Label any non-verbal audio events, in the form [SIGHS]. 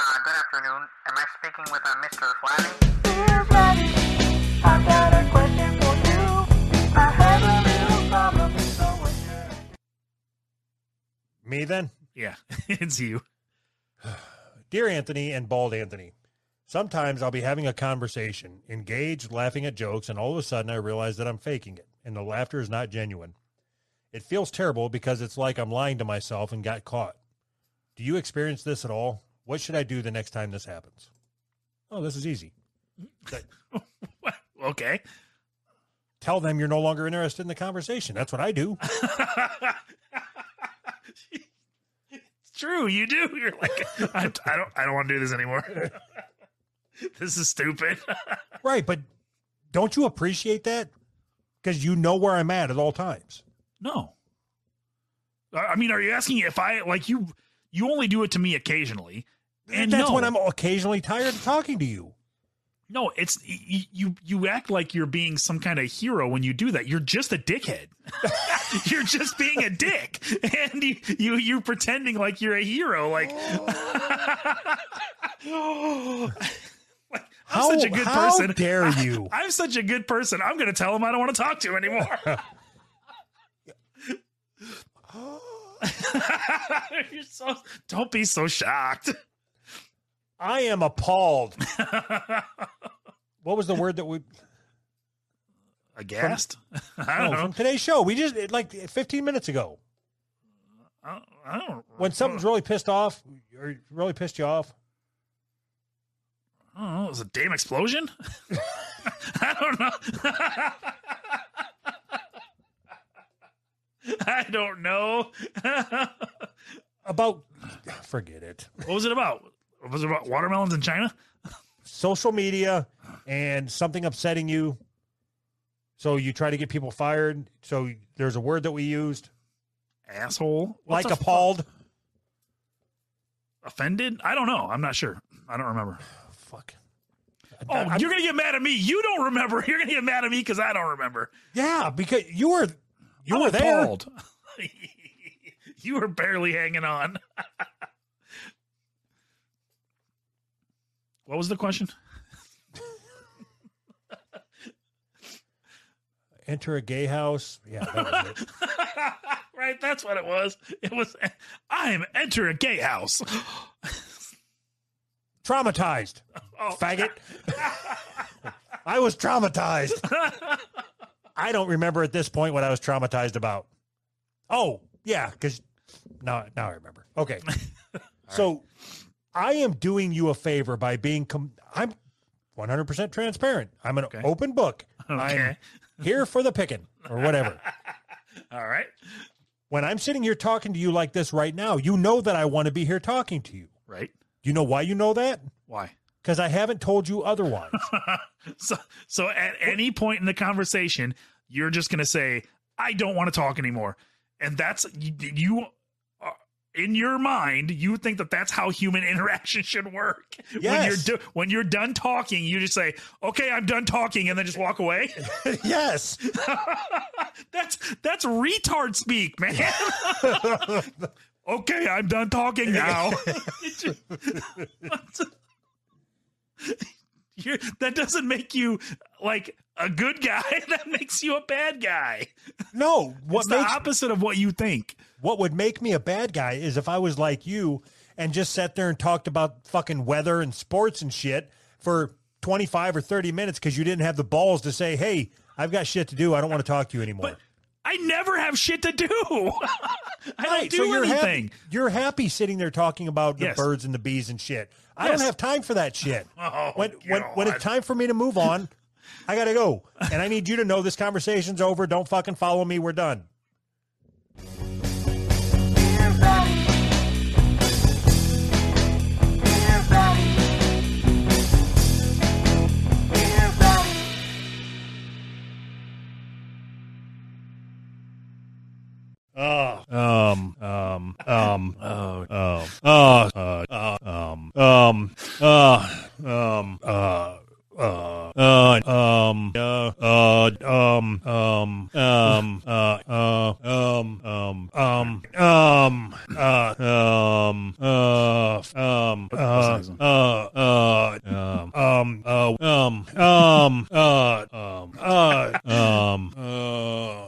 Uh, good afternoon. Am I speaking with uh, Mr. Flatty? Dear Flatty, I've got a question for you. I have a little problem, so what's your Me then? Yeah, [LAUGHS] it's you. [SIGHS] Dear Anthony and Bald Anthony, sometimes I'll be having a conversation, engaged, laughing at jokes, and all of a sudden I realize that I'm faking it, and the laughter is not genuine. It feels terrible because it's like I'm lying to myself and got caught. Do you experience this at all? What should I do the next time this happens? Oh, this is easy. [LAUGHS] okay. Tell them you're no longer interested in the conversation. That's what I do. it's [LAUGHS] true. You do. You're like, I, I don't. I don't want to do this anymore. [LAUGHS] this is stupid. right, but don't you appreciate that? Because you know where I'm at at all times. no. I I mean, are you asking if I like you? You only do it to me occasionally, and that's no. when I'm occasionally tired of talking to you. No, it's you, you. You act like you're being some kind of hero when you do that. You're just a dickhead. [LAUGHS] you're just being a dick, and you you you're pretending like you're a hero. Like, [GASPS] like I'm How- such a good how person. dare you. I'm such a good person. I'm going to tell him I don't want to talk to him anymore. [LAUGHS] [LAUGHS] you're so. Don't be so shocked. I am appalled. [LAUGHS] what was the word that we Aghast. [LAUGHS] I no, don't know. from today's show? We just like 15 minutes ago. I I don't. When something's really pissed off or really pissed you off. I don't know. It was a damn explosion. [LAUGHS] I don't know. I don't know. About forget it. what was it about? Was it about watermelons in China? Social media and something upsetting you. So you try to get people fired. So there's a word that we used, Asshole. What like fuck? appalled. Offended? I don't know. I'm not sure. I don't remember. [SIGHS] Fuck. Oh, I'm- you're gonna get mad at me. You don't remember. [LAUGHS] You're gonna get mad at me because I don't remember. Yeah, because you were you I'm were there. [LAUGHS] you were barely hanging on. [LAUGHS] what was the question? Enter a gay house. Yeah, that was it. [LAUGHS] right, that's what it was. It was I'm enter a gay house. [LAUGHS] traumatized. [LAUGHS] Oh, Faggot. I was traumatized. I don't remember at this point what I was traumatized about. Oh, yeah, because now, now I remember. Okay. so I am doing you a favor by being, com- I'm 100% transparent. I'm an Okay. open book. Okay. I'm here for the picking or whatever. [LAUGHS] All right. when I'm sitting here talking to you like this right now, you know that I want to be here talking to you. Right. Do you know why you know that? Why? Because I haven't told you otherwise. [LAUGHS] so so at any point in the conversation, you're just going to say, "I don't want to talk anymore," and that's you. you in your mind, you think that that's how human [LAUGHS] interaction should work. When you're do- when you're done talking, you just say, "Okay, I'm done talking," and then just walk away. [LAUGHS] yes. [LAUGHS] that's that's retard speak, man. okay, I'm done talking now. You're, that doesn't make you like a good guy. [LAUGHS] That makes you a bad guy. No, what It's the makes opposite of what you think. what would make me a bad guy is if I was like you and just sat there and talked about fucking weather and sports and shit for 25 or 30 minutes because you didn't have the balls to say, "Hey, I've got shit to do. I don't want to talk to you anymore." But I never have shit to do. [LAUGHS] I don't do so you're anything. happy. You're happy sitting there talking about the Yes. birds and the bees and shit. I Yes. don't have time for that shit. [LAUGHS] Oh, when, when when it's time for me to move on, I gotta go, and I need you to know this conversation's over. Don't fucking follow me. We're done. Oh, um, um, um, oh, oh, uh, uh, uh, um, um, uh, uh, Um. um, um, um, um, Um. um, uh, um, uh, uh, uh, um, um, uh, um, um, uh, um, uh, um, uh,